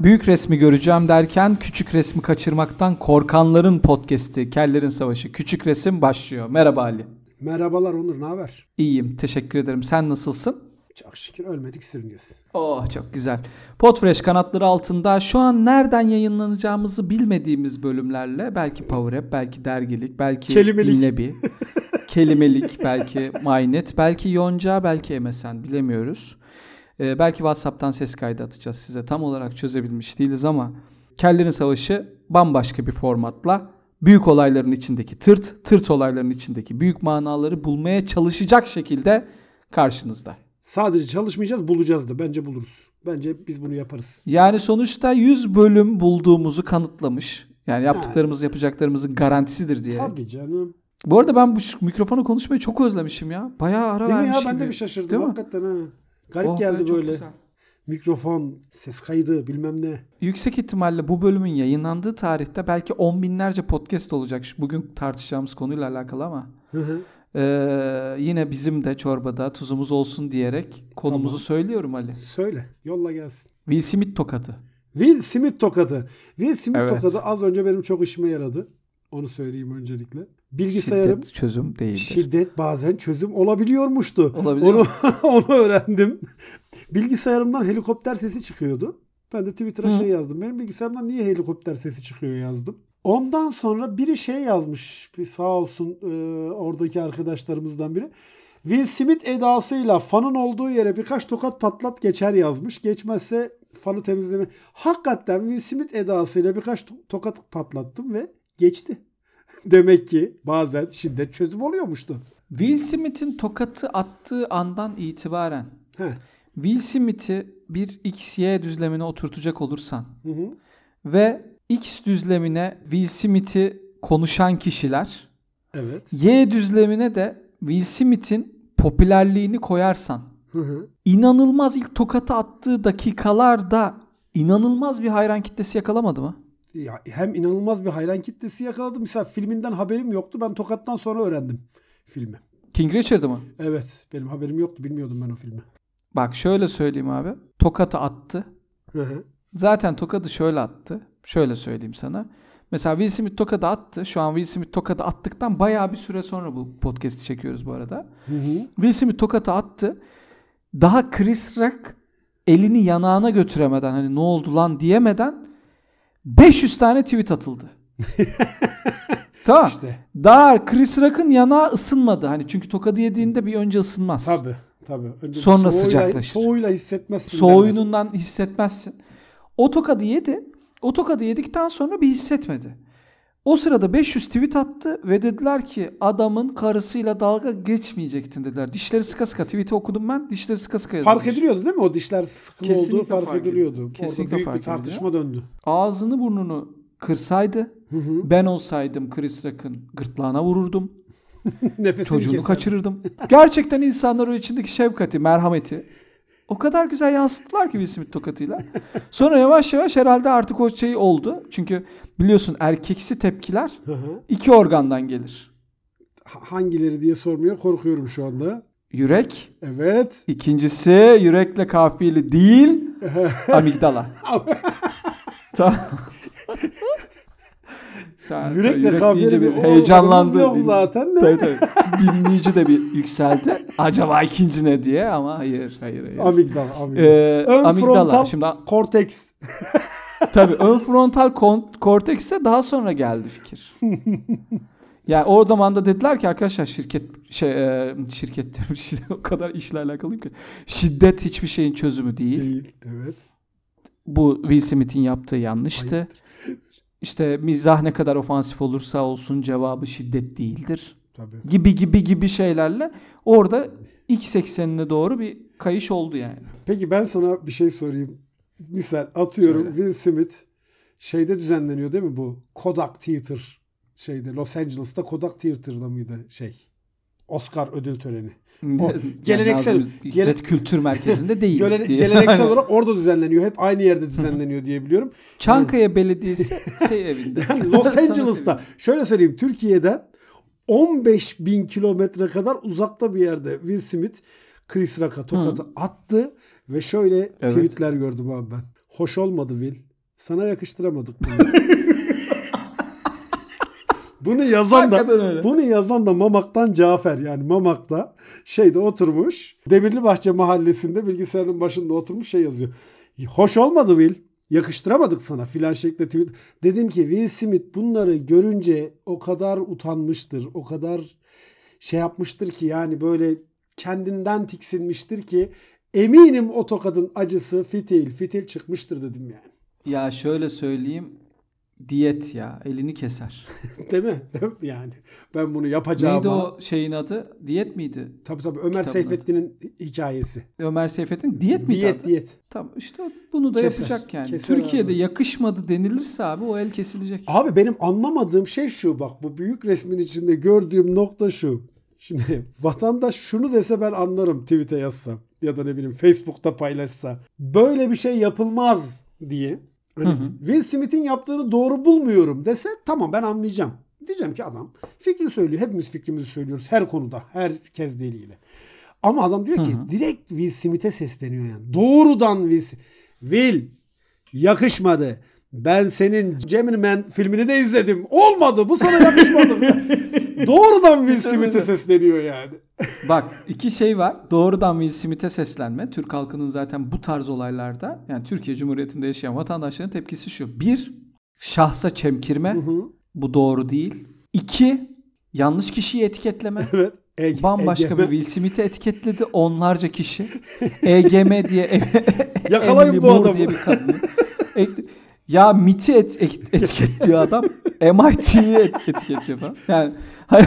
Büyük resmi göreceğim derken küçük resmi kaçırmaktan korkanların podcast'i Kellerin Savaşı. Küçük resim başlıyor. Merhaba Ali. Merhabalar Onur, ne haber? İyiyim, teşekkür ederim. Sen nasılsın? Çok şükür ölmedik sürüneceğiz. Oh çok güzel. Podfresh kanatları altında şu an nereden yayınlanacağımızı bilmediğimiz bölümlerle belki Power App, belki dergilik, belki Kelimelik. Dinlebi, kelimelik, belki Mynet, belki Yonca, belki MSN bilemiyoruz. Ee, belki WhatsApp'tan ses kaydı atacağız size. Tam olarak çözebilmiş değiliz ama Kellerin Savaşı bambaşka bir formatla büyük olayların içindeki tırt, tırt olayların içindeki büyük manaları bulmaya çalışacak şekilde karşınızda. Sadece çalışmayacağız, bulacağız da. Bence buluruz. Bence biz bunu yaparız. Yani sonuçta 100 bölüm bulduğumuzu kanıtlamış. Yani yaptıklarımız yapacaklarımızın garantisidir diye. Tabii canım. Bu arada ben bu mikrofonu konuşmayı çok özlemişim ya. Bayağı ara Değil mi ya? vermişim Ben de bir şaşırdım Değil hakikaten ha. Garip Oh geldi böyle. güzel. Mikrofon, ses kaydı bilmem ne. Yüksek ihtimalle bu bölümün yayınlandığı tarihte belki on binlerce podcast olacak. Bugün tartışacağımız konuyla alakalı ama. Hı hı. Ee, yine bizim de çorbada tuzumuz olsun diyerek konumuzu Tamam. söylüyorum Ali. Söyle, yolla gelsin. Will Smith tokadı. Will Smith tokadı. Will Smith Evet. tokadı az önce benim çok işime yaradı. Onu söyleyeyim öncelikle. Bilgisayarım Şiddet çözüm değildir. şiddet bazen çözüm olabiliyormuştu. Olabiliyor Onu onu öğrendim. Bilgisayarımdan helikopter sesi çıkıyordu. Ben de Twitter'a Hı. şey yazdım. Benim bilgisayarımdan niye helikopter sesi çıkıyor yazdım. Ondan sonra biri şey yazmış. Bir sağ olsun e, oradaki arkadaşlarımızdan biri. Will Smith edasıyla fanın olduğu yere birkaç tokat patlat geçer yazmış. Geçmezse fanı temizleme. Hakikaten Will Smith edasıyla birkaç to- tokat patlattım ve geçti. Demek ki bazen şiddet çözüm oluyormuştu. Will Smith'in tokatı attığı andan itibaren Heh. Will Smith'i bir XY düzlemine oturtacak olursan Hı hı. ve X düzlemine Will Smith'i konuşan kişiler, Evet. Y düzlemine de Will Smith'in popülerliğini koyarsan, Hı hı. inanılmaz ilk tokatı attığı dakikalarda inanılmaz bir hayran kitlesi yakalamadı mı? Ya hem inanılmaz bir hayran kitlesi yakaladım. Mesela filminden haberim yoktu. Ben Tokat'tan sonra öğrendim filmi. King Richard'ı mı? Evet. Benim haberim yoktu. Bilmiyordum ben o filmi. Bak şöyle söyleyeyim abi. Tokatı attı. Hı hı. Zaten tokadı şöyle attı. Şöyle söyleyeyim sana. Mesela Will Smith tokadı attı. Şu an Will Smith tokadı attıktan bayağı bir süre sonra bu podcast'i çekiyoruz bu arada. Hı hı. Will Smith tokadı attı. Daha Chris Rock elini yanağına götüremeden hani ne oldu lan diyemeden 500 tane tweet atıldı. tamam. İşte. Daha Chris Rock'ın yanağı ısınmadı. Hani çünkü tokadı yediğinde bir önce ısınmaz. Tabii. Tabii. Önce Sonra soğuyla- sıcaklaşır. Soğuyla hissetmezsin. derler. Soğuyunundan hissetmezsin. O tokadı yedi. O tokadı yedikten sonra bir hissetmedi. O sırada 500 tweet attı ve dediler ki adamın karısıyla dalga geçmeyecektin dediler. Dişleri sıka sıka tweet'i okudum ben. Dişleri sıka sıka yazılmış. Fark ediliyordu değil mi? O dişler sıkılı Kesinlikle olduğu fark, fark ediliyordu. ediliyor. Orada Kesinlikle büyük fark bir tartışma döndü. Ağzını burnunu kırsaydı Hı hı. ben olsaydım Chris Rock'ın gırtlağına vururdum. Nefesini Çocuğunu keser. kaçırırdım. Gerçekten insanlar o içindeki şefkati, merhameti o kadar güzel yansıttılar ki Will Smith tokatıyla. Sonra yavaş yavaş herhalde artık o şey oldu. Çünkü biliyorsun erkeksi tepkiler iki organdan gelir. Ha- Hangileri diye sormaya korkuyorum şu anda. Yürek, Evet. ikincisi yürekle kafiyeli değil, amigdala. tamam. Sen Yürekle yürek deyince bir- heyecanlandı. yok zaten de. Tabii tabii. Dinleyici de bir yükseldi. Acaba ikinci ne diye ama hayır hayır hayır. Amigdala. amigdala. Ee, Ön amigdala. frontal Şimdi korteks. tabii ön frontal kortekse daha sonra geldi fikir. Yani o zaman da dediler ki arkadaşlar şirket şey e, şirket diyorum şimdi o kadar işle alakalıyım ki şiddet hiçbir şeyin çözümü değil. Değil. Evet. Bu Will Smith'in yaptığı yanlıştı. Ayıptır. İşte mizah ne kadar ofansif olursa olsun cevabı şiddet değildir. Tabii. Gibi gibi gibi şeylerle orada X eksenine doğru bir kayış oldu yani. Peki ben sana bir şey sorayım. Misal atıyorum Söyle. Will Smith şeyde düzenleniyor değil mi bu? Kodak Theater şeyde Los Angeles'ta Kodak Theater'da mıydı şey? Oscar ödül töreni. Yani geleneksel- gele- Kültür Merkezi'nde değil. Diye. geleneksel olarak orada düzenleniyor. Hep aynı yerde düzenleniyor diye biliyorum. Çankaya Belediyesi şey evinde. Yani Los Angeles'ta şöyle söyleyeyim Türkiye'den 15 bin kilometre kadar uzakta bir yerde Will Smith Chris Rock'a tokatı attı ve şöyle tweetler gördüm abi ben. Hoş olmadı Will. Sana yakıştıramadık bunu. bunu yazan da bunu yazan da Mamak'tan Cafer yani Mamak'ta şeyde oturmuş. Demirlibahçe mahallesinde bilgisayarın başında oturmuş şey yazıyor. Hoş olmadı Will. Yakıştıramadık sana filan şeklinde tweet. Dedim ki Will Smith bunları görünce o kadar utanmıştır. O kadar şey yapmıştır ki yani böyle kendinden tiksinmiştir ki eminim o tokadın acısı fitil fitil çıkmıştır dedim yani. Ya şöyle söyleyeyim. Diyet ya. Elini keser. Değil mi? Değil mi? Yani ben bunu yapacağım. Neydi o şeyin adı? Diyet miydi? Tabii tabii Ömer Kitabın Seyfettin'in hikayesi. Ömer Seyfettin diyet miydi Diyet adı? diyet. Tamam işte bunu da Keser, yapacak yani. keser Türkiye'de abi. yakışmadı denilirse abi o el kesilecek. Abi benim anlamadığım şey şu bak bu büyük resmin içinde gördüğüm nokta şu. Şimdi vatandaş şunu dese ben anlarım tweet'e yazsa ya da ne bileyim Facebook'ta paylaşsa. Böyle bir şey yapılmaz diye. Hani Hı hı. Will Smith'in yaptığını doğru bulmuyorum dese tamam ben anlayacağım. Diyeceğim ki adam fikrini söylüyor. Hepimiz fikrimizi söylüyoruz her konuda. Herkes ilgili. Ama adam diyor ki Hı hı. direkt Will Smith'e sesleniyor yani. Doğrudan Will Smith. Will yakışmadı. Ben senin Gemini Man filmini de izledim. Olmadı. Bu sana yakışmadı. Doğrudan Will Smith'e sesleniyor yani. Bak iki şey var. Doğrudan Will Smith'e seslenme. Türk halkının zaten bu tarz olaylarda yani Türkiye Cumhuriyeti'nde yaşayan vatandaşların tepkisi şu. Bir, şahsa çemkirme. Hı hı. Bu doğru değil. İki, yanlış kişiyi etiketleme. Evet. Ege- Bambaşka bir Egemen. Will Smith'i etiketledi onlarca kişi. EGM diye Yakalayın Emily bu adamı. diye bir kadını. Ek- ya MIT'i et, et- etiketliyor adam. MIT'yi et, etiketliyor falan. Yani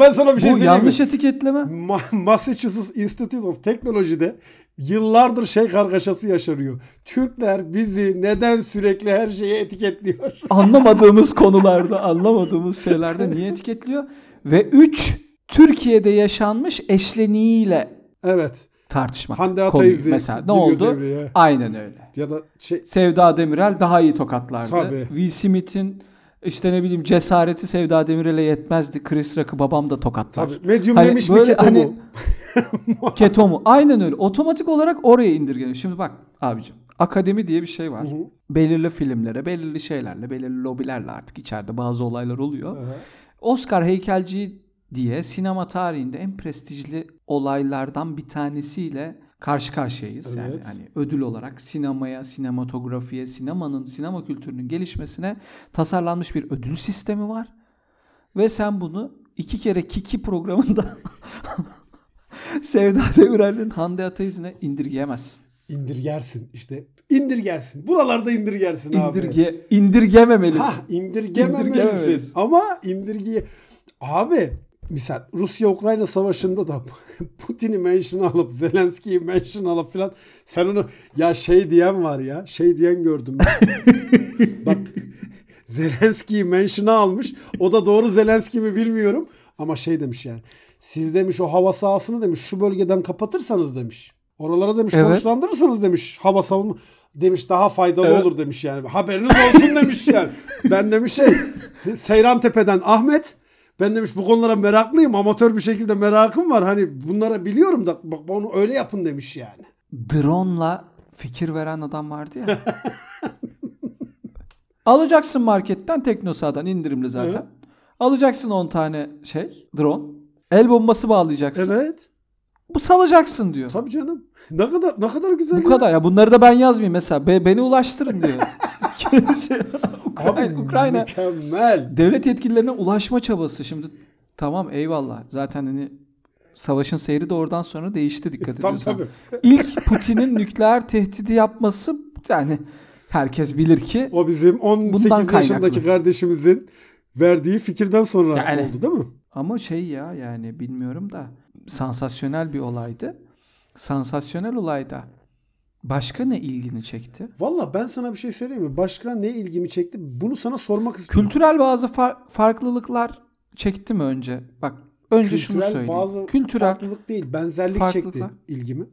Ben sana bir şey söyleyeyim yanlış mi? etiketleme. Ma- Massachusetts Institute of Technology'de yıllardır şey kargaşası yaşanıyor. Türkler bizi neden sürekli her şeye etiketliyor? Anlamadığımız konularda, anlamadığımız şeylerde niye etiketliyor? Ve üç, Türkiye'de yaşanmış eşleniğiyle Evet. tartışmak. Hande. Ataizi Mesela ne oldu? devreye. Aynen öyle. Ya da şey Sevda Demirel daha iyi tokatlardı. Tabii. Will Smith'in işte ne bileyim cesareti Sevda Demirel'e yetmezdi. Chris Rock'ı babam da tokatlar. tabii medyum Hani demiş mi böyle keto hani- mu? Keto mu? Aynen öyle. Otomatik olarak oraya indirgeniyor. Şimdi bak abicim. Akademi diye bir şey var. Hı hı. Belirli filmlere, belirli şeylerle, belirli lobilerle artık içeride bazı olaylar oluyor. Aha. Oscar heykelci diye sinema tarihinde en prestijli olaylardan bir tanesiyle karşı karşıyayız. Yani Evet. hani ödül olarak sinemaya, sinematografiye, sinemanın, sinema kültürünün gelişmesine tasarlanmış bir ödül sistemi var. Ve sen bunu iki kere Kiki programında Sevda Demirel'in Hande Ataiz'ine indirgeyemezsin. İndirgersin işte. İndirgersin. Buralarda indirgersin abi. İndirge, indirgememelisin. Ha indirgememelisin. İndirgememelisin. Ama indirgiye abi misal Rusya-Ukrayna savaşında da Putin'i mention alıp Zelenski'yi mention alıp filan sen onu ya şey diyen var ya şey diyen gördüm ben. Bak Zelenski'yi mention'a almış. O da doğru Zelenski mi bilmiyorum. Ama şey demiş yani. Siz demiş o hava sahasını demiş şu bölgeden kapatırsanız demiş. Oralara demiş Evet. konuşlandırırsanız demiş hava savunma demiş daha faydalı Evet. olur demiş yani. Haberiniz olsun demiş yani. Ben demiş şey Seyran Tepe'den Ahmet ben demiş bu konulara meraklıyım. Amatör bir şekilde merakım var. Hani bunlara biliyorum da bak onu öyle yapın demiş yani. Drone'la fikir veren adam vardı ya. Alacaksın marketten Teknosa'dan indirimli zaten. Evet. Alacaksın 10 tane şey drone. El bombası bağlayacaksın. Evet. Bu salacaksın diyor. Tabii canım. Ne kadar ne kadar güzel. Bu ya. kadar ya. Bunları da ben yazmayayım mesela. Be- beni ulaştırın diyor. şey, Ukrayna, Abi Ukrayna mükemmel. devlet yetkililerine ulaşma çabası. Şimdi tamam eyvallah. Zaten hani savaşın seyri de oradan sonra değişti dikkat Tabii ediyorsan. tabii. İlk Putin'in nükleer tehdidi yapması yani herkes bilir ki O bizim 18 Bundan yaşındaki kardeşimizin verdiği fikirden sonra Yani. oldu değil mi? ama şey ya yani bilmiyorum da sansasyonel bir olaydı. Sansasyonel olayda başka ne ilgini çekti? Valla ben sana bir şey söyleyeyim mi? Başka ne ilgimi çekti? Bunu sana sormak istiyorum. Kültürel bazı far- farklılıklar çekti mi önce? Bak önce şunu Kültürel söyleyeyim. bazı Kültürel farklılık değil, benzerlik çekti ilgimi.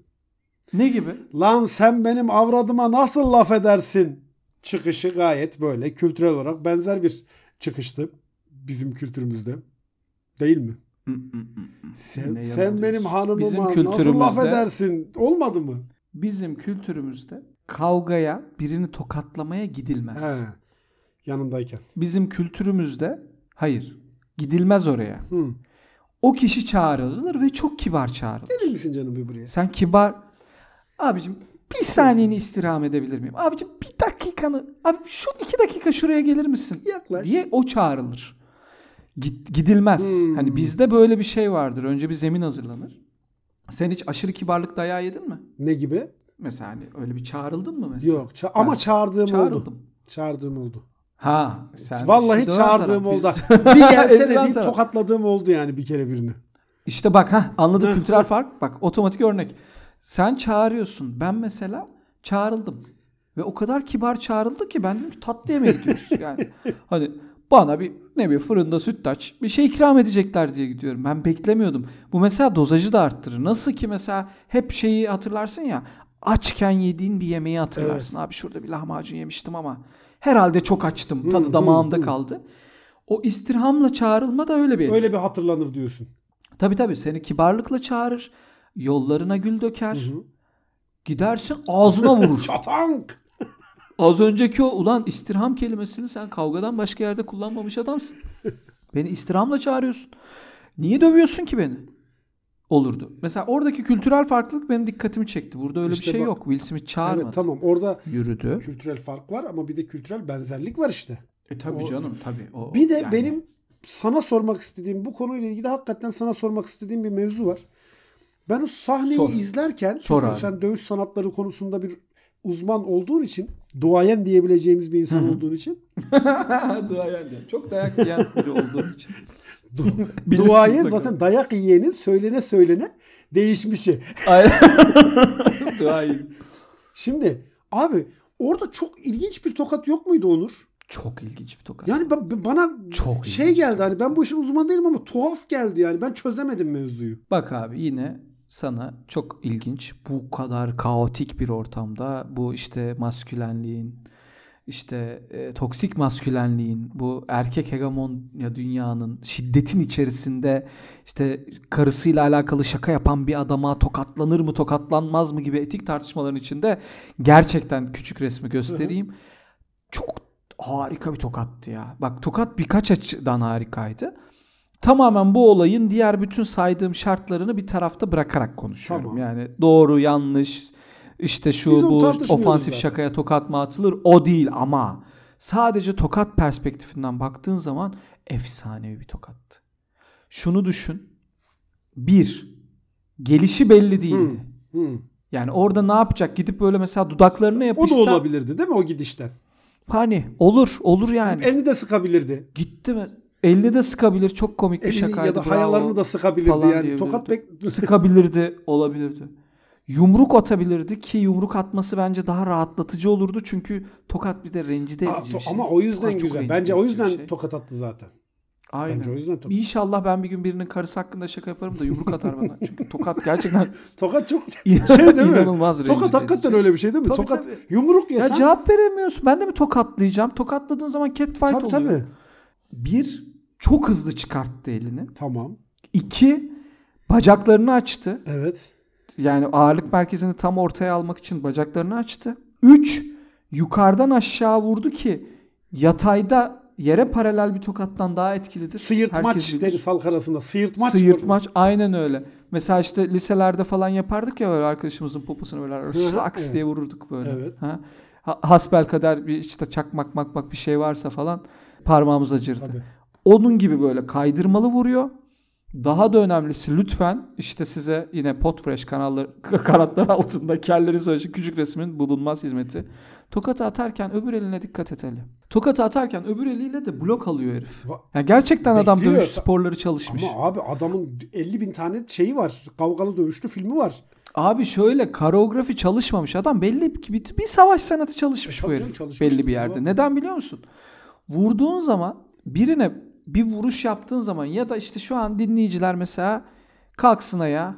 ne gibi? Lan sen benim avradıma nasıl laf edersin? Çıkışı gayet böyle kültürel olarak benzer bir çıkıştı bizim kültürümüzde. Değil mi? Sen, sen benim hanımıma Bizim nasıl laf kültürümüzde- edersin? Olmadı mı? Bizim kültürümüzde kavgaya, birini tokatlamaya gidilmez. He. Yanındayken. Bizim kültürümüzde hayır, gidilmez oraya. Hı. O kişi çağrılır ve çok kibar çağrılır. Gelir misin canım bir buraya? Sen kibar abicim bir saniyeni istirham edebilir miyim? Abicim bir dakikanı abi şu iki dakika şuraya gelir misin? Yaklaş. diye o çağrılır. Git, gidilmez. Hmm. Hani bizde böyle bir şey vardır. Önce bir zemin hazırlanır. Sen hiç aşırı kibarlık dayağı yedin mi? Ne gibi? Mesela hani öyle bir çağrıldın mı mesela? Yok. ça- ama çağırdığım oldu. Çağrıldım. Çağırdığım oldu. Ha. Sen Vallahi işte çağırdığım taraf. oldu. Biz- bir gelsene deyip taraf. tokatladığım oldu yani bir kere birini. İşte bak ha anladım Heh. kültürel fark. Bak otomatik örnek. Sen çağırıyorsun. Ben mesela çağrıldım. Ve o kadar kibar çağrıldı ki ben dedim ki tatlıya mı gidiyoruz? Yani hani bana bir ne bir fırında sütlaç bir şey ikram edecekler diye gidiyorum. Ben beklemiyordum. Bu mesela dozajı da arttırır. Nasıl ki mesela hep şeyi hatırlarsın ya açken yediğin bir yemeği hatırlarsın. Abi şurada bir lahmacun yemiştim ama herhalde çok açtım. Tadı hı, damağımda hı. kaldı. O istirhamla çağrılma da öyle bir Öyle bir hatırlanır diyorsun. Tabii tabii seni kibarlıkla çağırır. Yollarına gül döker. Hı hı. Gidersin ağzına vurur. Çatank. Az önceki o ulan istirham kelimesini sen kavgadan başka yerde kullanmamış adamsın. Beni istirhamla çağırıyorsun. Niye dövüyorsun ki beni? Olurdu. Mesela oradaki kültürel farklılık benim dikkatimi çekti. Burada öyle İşte bir şey bak. yok. Will Smith çağırmadı. Evet tamam orada Yürüdü. kültürel fark var ama bir de kültürel benzerlik var işte. E tabii O- canım tabii. O, Bir de yani- benim sana sormak istediğim bu konuyla ilgili hakikaten sana sormak istediğim bir mevzu var. Ben o sahneyi Sor. izlerken Sor çünkü abi. sen dövüş sanatları konusunda bir uzman olduğun için, duayen diyebileceğimiz bir insan olduğun için Duayen diye. Çok dayak yiyen biri olduğum için. du- duayen zaten dayak yiyenin söylene söylene değişmişi. Aynen. Duayen. Şimdi abi orada çok ilginç bir tokat yok muydu Onur? Çok ilginç bir tokat. Yani ba- bana Çok şey geldi hani ben bu işin uzmanı değilim ama tuhaf geldi yani ben çözemedim mevzuyu. Bak abi yine sana çok ilginç bu kadar kaotik bir ortamda bu işte maskülenliğin işte e, toksik maskülenliğin bu erkek hegemonya dünyanın şiddetin içerisinde işte karısıyla alakalı şaka yapan bir adama tokatlanır mı tokatlanmaz mı gibi etik tartışmaların içinde gerçekten küçük resmi göstereyim. Çok harika bir tokattı ya. Bak tokat birkaç açıdan harikaydı. Tamamen bu olayın diğer bütün saydığım şartlarını bir tarafta bırakarak konuşuyorum. Tamam. Yani doğru, yanlış, işte şu bu ofansif zaten. şakaya tokat mı atılır o değil ama sadece tokat perspektifinden baktığın zaman efsanevi bir tokattı. Şunu düşün. Bir, gelişi belli değildi. Hı. Yani orada ne yapacak? Gidip böyle mesela dudaklarına O yapışsa. da olabilirdi değil mi o gidişten? Hani olur, olur yani. Elini de sıkabilirdi. Gitti mi? Elini de sıkabilir. Çok komik bir Elini şakaydı. ya da bravo. hayalarını da sıkabilirdi falan yani. diyebilirdi. Tokat pek sıkabilirdi, olabilirdi. Yumruk atabilirdi ki yumruk atması bence daha rahatlatıcı olurdu çünkü tokat bir de rencide Aa, edici to- bir şey. ama o yüzden Tokat çok güzel. rencide Bence o edici yüzden şey. tokat attı zaten. Aynen. Bence o yüzden tokat. İnşallah ben bir gün birinin karısı hakkında şaka yaparım da yumruk atar bana. Çünkü tokat gerçekten Tokat çok şey değil mi? inanılmaz rencide Tokat hakikaten edici. öyle bir şey değil mi? Tabii, tokat tabii. yumruk Ya yesen cevap veremiyorsun. Ben de mi tokatlayacağım? Tokatladığın zaman catfight tabii oluyor. tabii. Bir, çok hızlı çıkarttı elini. Tamam. İki, bacaklarını açtı. Evet. Yani ağırlık merkezini tam ortaya almak için bacaklarını açtı. 3. Yukarıdan aşağı vurdu ki yatayda yere paralel bir tokattan daha etkilidir. Sıyırtmaç deriz halk arasında. Sıyırtmaç. Sıyırtmaç aynen öyle. Mesela işte liselerde falan yapardık ya böyle arkadaşımızın poposunu böyle şlaks evet. diye vururduk böyle. Evet. Ha? Ha- Hasbel kadar bir işte çakmak makmak bir şey varsa falan parmağımız acırdı. Tabii. Onun gibi böyle kaydırmalı vuruyor. Daha da önemlisi lütfen işte size yine Potfresh kanalları kanatlar altında kellerin savaşı küçük resmin bulunmaz hizmeti. Tokatı atarken öbür eline dikkat et Ali. Tokatı atarken öbür eliyle de blok alıyor herif. Yani gerçekten adam dövüş sporları çalışmış. Ama abi adamın 50 bin tane şeyi var. Kavgalı dövüşlü filmi var. Abi şöyle koreografi çalışmamış adam belli ki bir, bir savaş sanatı çalışmış E, bu herif belli bir yerde. Neden biliyor musun? Vurduğun zaman birine bir vuruş yaptığın zaman ya da işte şu an dinleyiciler mesela kalksın ayağa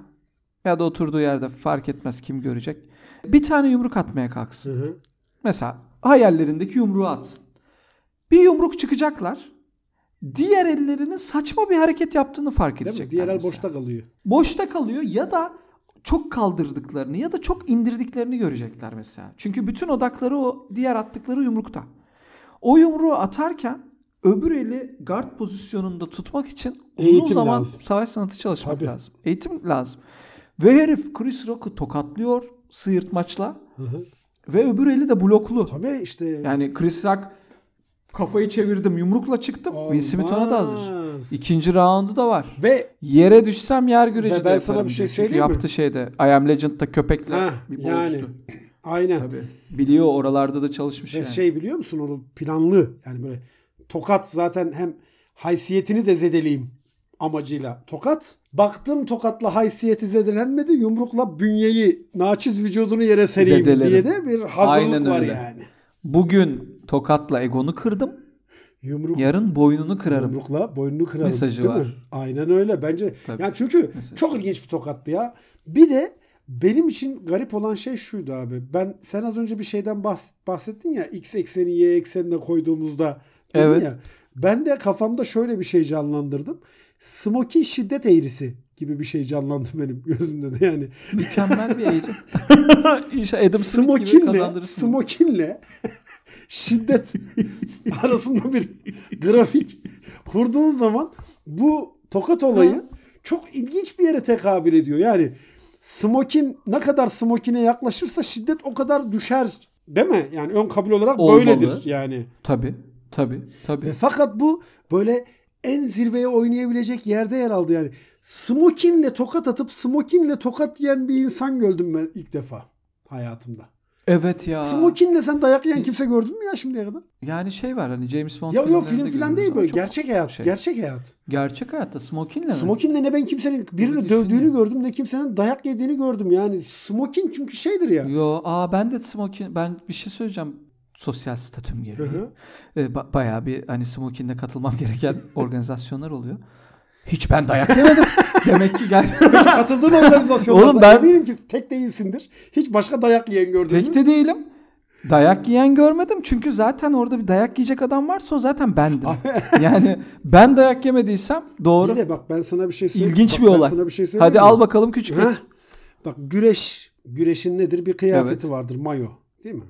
ya da oturduğu yerde fark etmez kim görecek. Bir tane yumruk atmaya kalksın. Hı hı. Mesela hayallerindeki yumruğu atsın. Bir yumruk çıkacaklar. Diğer ellerinin saçma bir hareket yaptığını fark Değil edecekler. mi? Diğer el mesela boşta kalıyor. boşta kalıyor ya da çok kaldırdıklarını ya da çok indirdiklerini görecekler mesela. Çünkü bütün odakları o diğer attıkları yumrukta. O yumruğu atarken öbür eli guard pozisyonunda tutmak için uzun Eğitim zaman lazım. savaş sanatı çalışmak Tabii. lazım. Eğitim lazım. Ve herif Chris Rock'u tokatlıyor sıyırtmaçla Hı hı. ve öbür eli de bloklu. Tabii işte. Yani Chris Rock kafayı çevirdim yumrukla çıktım. Will Smith ona da hazır. Olmaz. İkinci roundu da var. Ve Yere düşsem yer güreci de ben sana bir şey söyleyeyim mi? yaptı şeyde. I Am Legend'da köpekle Heh, bir yani. boğuştu. aynen. Tabii. Biliyor oralarda da çalışmış Ve yani. şey biliyor musun onu planlı yani böyle tokat zaten hem haysiyetini de zedeleyeyim amacıyla tokat. Baktım tokatla haysiyeti zedelenmedi yumrukla bünyeyi naçiz vücudunu yere sereyim Zedelerim. diye de bir hazırlık Aynen var öyle. yani. Bugün tokatla egonu kırdım. Yumruk Yarın boynunu kırarım. Yumrukla boynunu kırarım. Mesajı değil mi? var. Aynen öyle. Bence Tabii. yani çünkü Mesajı çok ilginç bir tokattı ya. Bir de benim için garip olan şey şuydu abi. Ben sen az önce bir şeyden bahs- bahsettin ya x ekseni y eksenine koyduğumuzda Evet. ya. Ben de kafamda şöyle bir şey canlandırdım. Smoky şiddet eğrisi gibi bir şey canlandı benim gözümde de yani. Mükemmel bir eğitim. İnşallah Adam Smith gibi Smokinle, kazandırırsın. smokinle şiddet arasında bir grafik kurduğun zaman bu tokat olayı çok ilginç bir yere tekabül ediyor. Yani smokin ne kadar smokine yaklaşırsa şiddet o kadar düşer. Değil mi? Yani ön kabul olarak Olmalı. böyledir yani. Tabii. Tabii. Tabii. Ve fakat bu böyle en zirveye oynayabilecek yerde yer aldı yani. Smokinle tokat atıp smokinle tokat yiyen bir insan gördüm ben ilk defa hayatımda. Evet ya. Smokinle sen dayak yiyen Biz- kimse gördün mü ya şimdiye kadar? Yani şey var hani James Bond Ya yok film görüyoruz değil böyle gerçek hayat. şey. Gerçek hayat. Gerçek hayatta smokinle mi? Smokinle ne ben kimsenin birini dövdüğünü düşünüyorum. gördüm ne kimsenin dayak yediğini gördüm. Yani smokin çünkü şeydir ya. Yo, aa ben de smokin ben bir şey söyleyeceğim sosyal statüm gereği. Ee, ba- bayağı bir hani smokinle katılmam gereken organizasyonlar oluyor. Hiç ben dayak yemedim. Demek ki gerçekten Katıldığın organizasyonlarda Oğlum ben- eminim ki tek değilsindir. Hiç başka dayak yiyen gördün mü? tek de değilim. Dayak yiyen görmedim. Çünkü zaten orada bir dayak yiyecek adam varsa o zaten bendim. yani ben dayak yemediysem doğru. Bir de bak ben sana bir şey söyleyeyim. İlginç Bak bir olay. sana bir şey Hadi mi? al bakalım küçük Heh. Bak güreş. Güreşin nedir? Bir kıyafeti vardır. Mayo. Değil mi?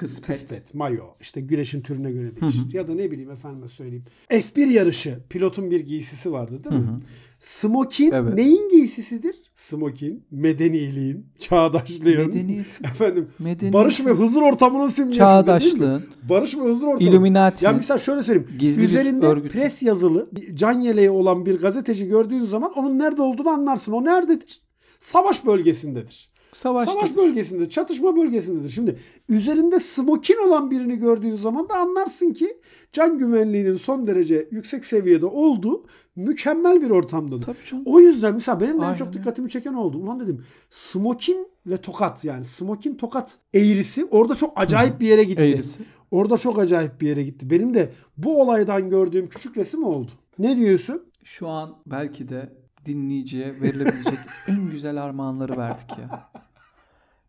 Kısmet. Kısmet, mayo. İşte güreşin türüne göre değişir. Hı Ya da ne bileyim efendime söyleyeyim. F1 yarışı. Pilotun bir giysisi vardı değil Hı mi? hı. Smokin Evet. neyin giysisidir? Smokin medeniliğin, çağdaşlığın, Medeniyet. efendim Medeniyet. barış ve huzur ortamının mi? Çağdaşlığın. Barış ve huzur ortamı. Illuminati. Ya mesela şöyle söyleyeyim. Gizli Üzerinde örgüt. pres yazılı, bir can yeleği olan bir gazeteci gördüğün zaman onun nerede olduğunu anlarsın. O nerededir? Savaş bölgesindedir. Savaşta. Savaş bölgesinde, çatışma bölgesindedir. Şimdi üzerinde smokin olan birini gördüğün zaman da anlarsın ki can güvenliğinin son derece yüksek seviyede olduğu mükemmel bir ortamdadır. Tabii canım. O yüzden mesela benim de en çok dikkatimi çeken oldu. Ulan dedim smokin ve tokat yani smokin tokat eğrisi orada çok acayip bir yere gitti. Eğrisi. Orada çok acayip bir yere gitti. Benim de bu olaydan gördüğüm küçük resim oldu. Ne diyorsun? Şu an belki de dinleyiciye verilebilecek en güzel armağanları verdik ya.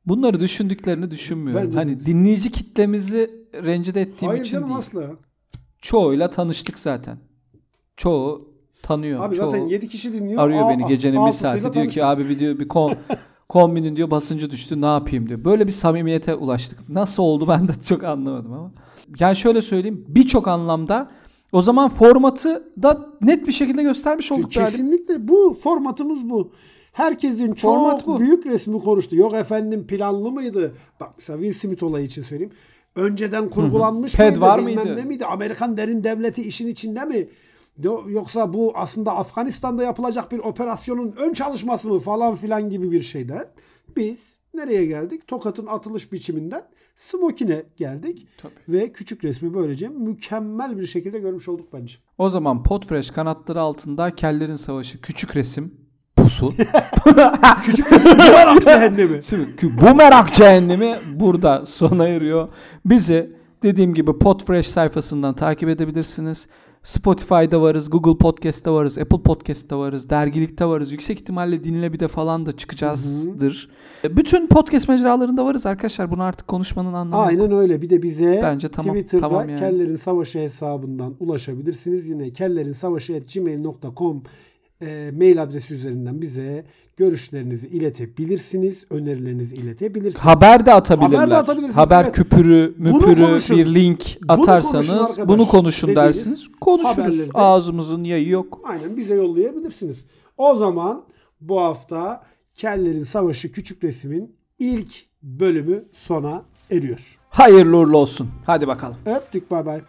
Bunları düşündüklerini düşünmüyorum. Bence de. hani dinleyici kitlemizi rencide ettiğim Hayır için canım değil. asla. Çoğuyla tanıştık zaten. Çoğu tanıyor. Abi Çoğu zaten 7 kişi dinliyor. arıyor Aa, beni gecenin bir saati diyor tanıştık. ki abi bir diyor bir kom, kombinin diyor basıncı düştü ne yapayım diyor. Böyle bir samimiyete ulaştık. Nasıl oldu ben de çok anlamadım ama. Yani şöyle söyleyeyim birçok anlamda o zaman formatı da net bir şekilde göstermiş olduk. Kesinlikle bu formatımız bu. Herkesin Format çok bu. büyük resmi konuştu. Yok efendim planlı mıydı? Bak mesela Will Smith olayı için söyleyeyim. Önceden kurgulanmış Ped mıydı? var bilmem mıydı? ne miydi? Amerikan derin devleti işin içinde mi? Yo- Yoksa bu aslında Afganistan'da yapılacak bir operasyonun ön çalışması mı falan filan gibi bir şeyden. Biz nereye geldik? Tokat'ın atılış biçiminden Smokin'e geldik. Tabii. Ve küçük resmi böylece mükemmel bir şekilde görmüş olduk bence. O zaman Podfresh kanatları altında kellerin savaşı küçük resim pusu. Küçük resim merak cehennemi. Şimdi bu merak cehennemi burada sona eriyor. Bizi dediğim gibi Podfresh sayfasından takip edebilirsiniz. Spotify'da varız, Google Podcast'ta varız, Apple Podcast'ta varız, dergilikte varız. Yüksek ihtimalle dinle bir de falan da çıkacağızdır. Bütün podcast mecralarında varız arkadaşlar. Bunu artık konuşmanın anlamı. yok. Aynen öyle. Bir de bize Bence tamam, Twitter'da tamam yani. Kellerin Savaşı hesabından ulaşabilirsiniz. Yine kellerinsavaşı.gmail.com e, mail adresi üzerinden bize görüşlerinizi iletebilirsiniz. Önerilerinizi iletebilirsiniz. Haber de atabilirler. Haber de atabilirsiniz, Haber evet. küpürü, müpürü konuşun. bir link Bunu konuşun atarsanız arkadaş bunu konuşun dersiniz. Konuşuruz. haberleri de- Ağzımızın yayı yok. Aynen bize yollayabilirsiniz. O zaman bu hafta Kellerin Savaşı Küçük Resim'in ilk bölümü sona eriyor. Hayırlı uğurlu olsun. Hadi bakalım. Öptük bay bay.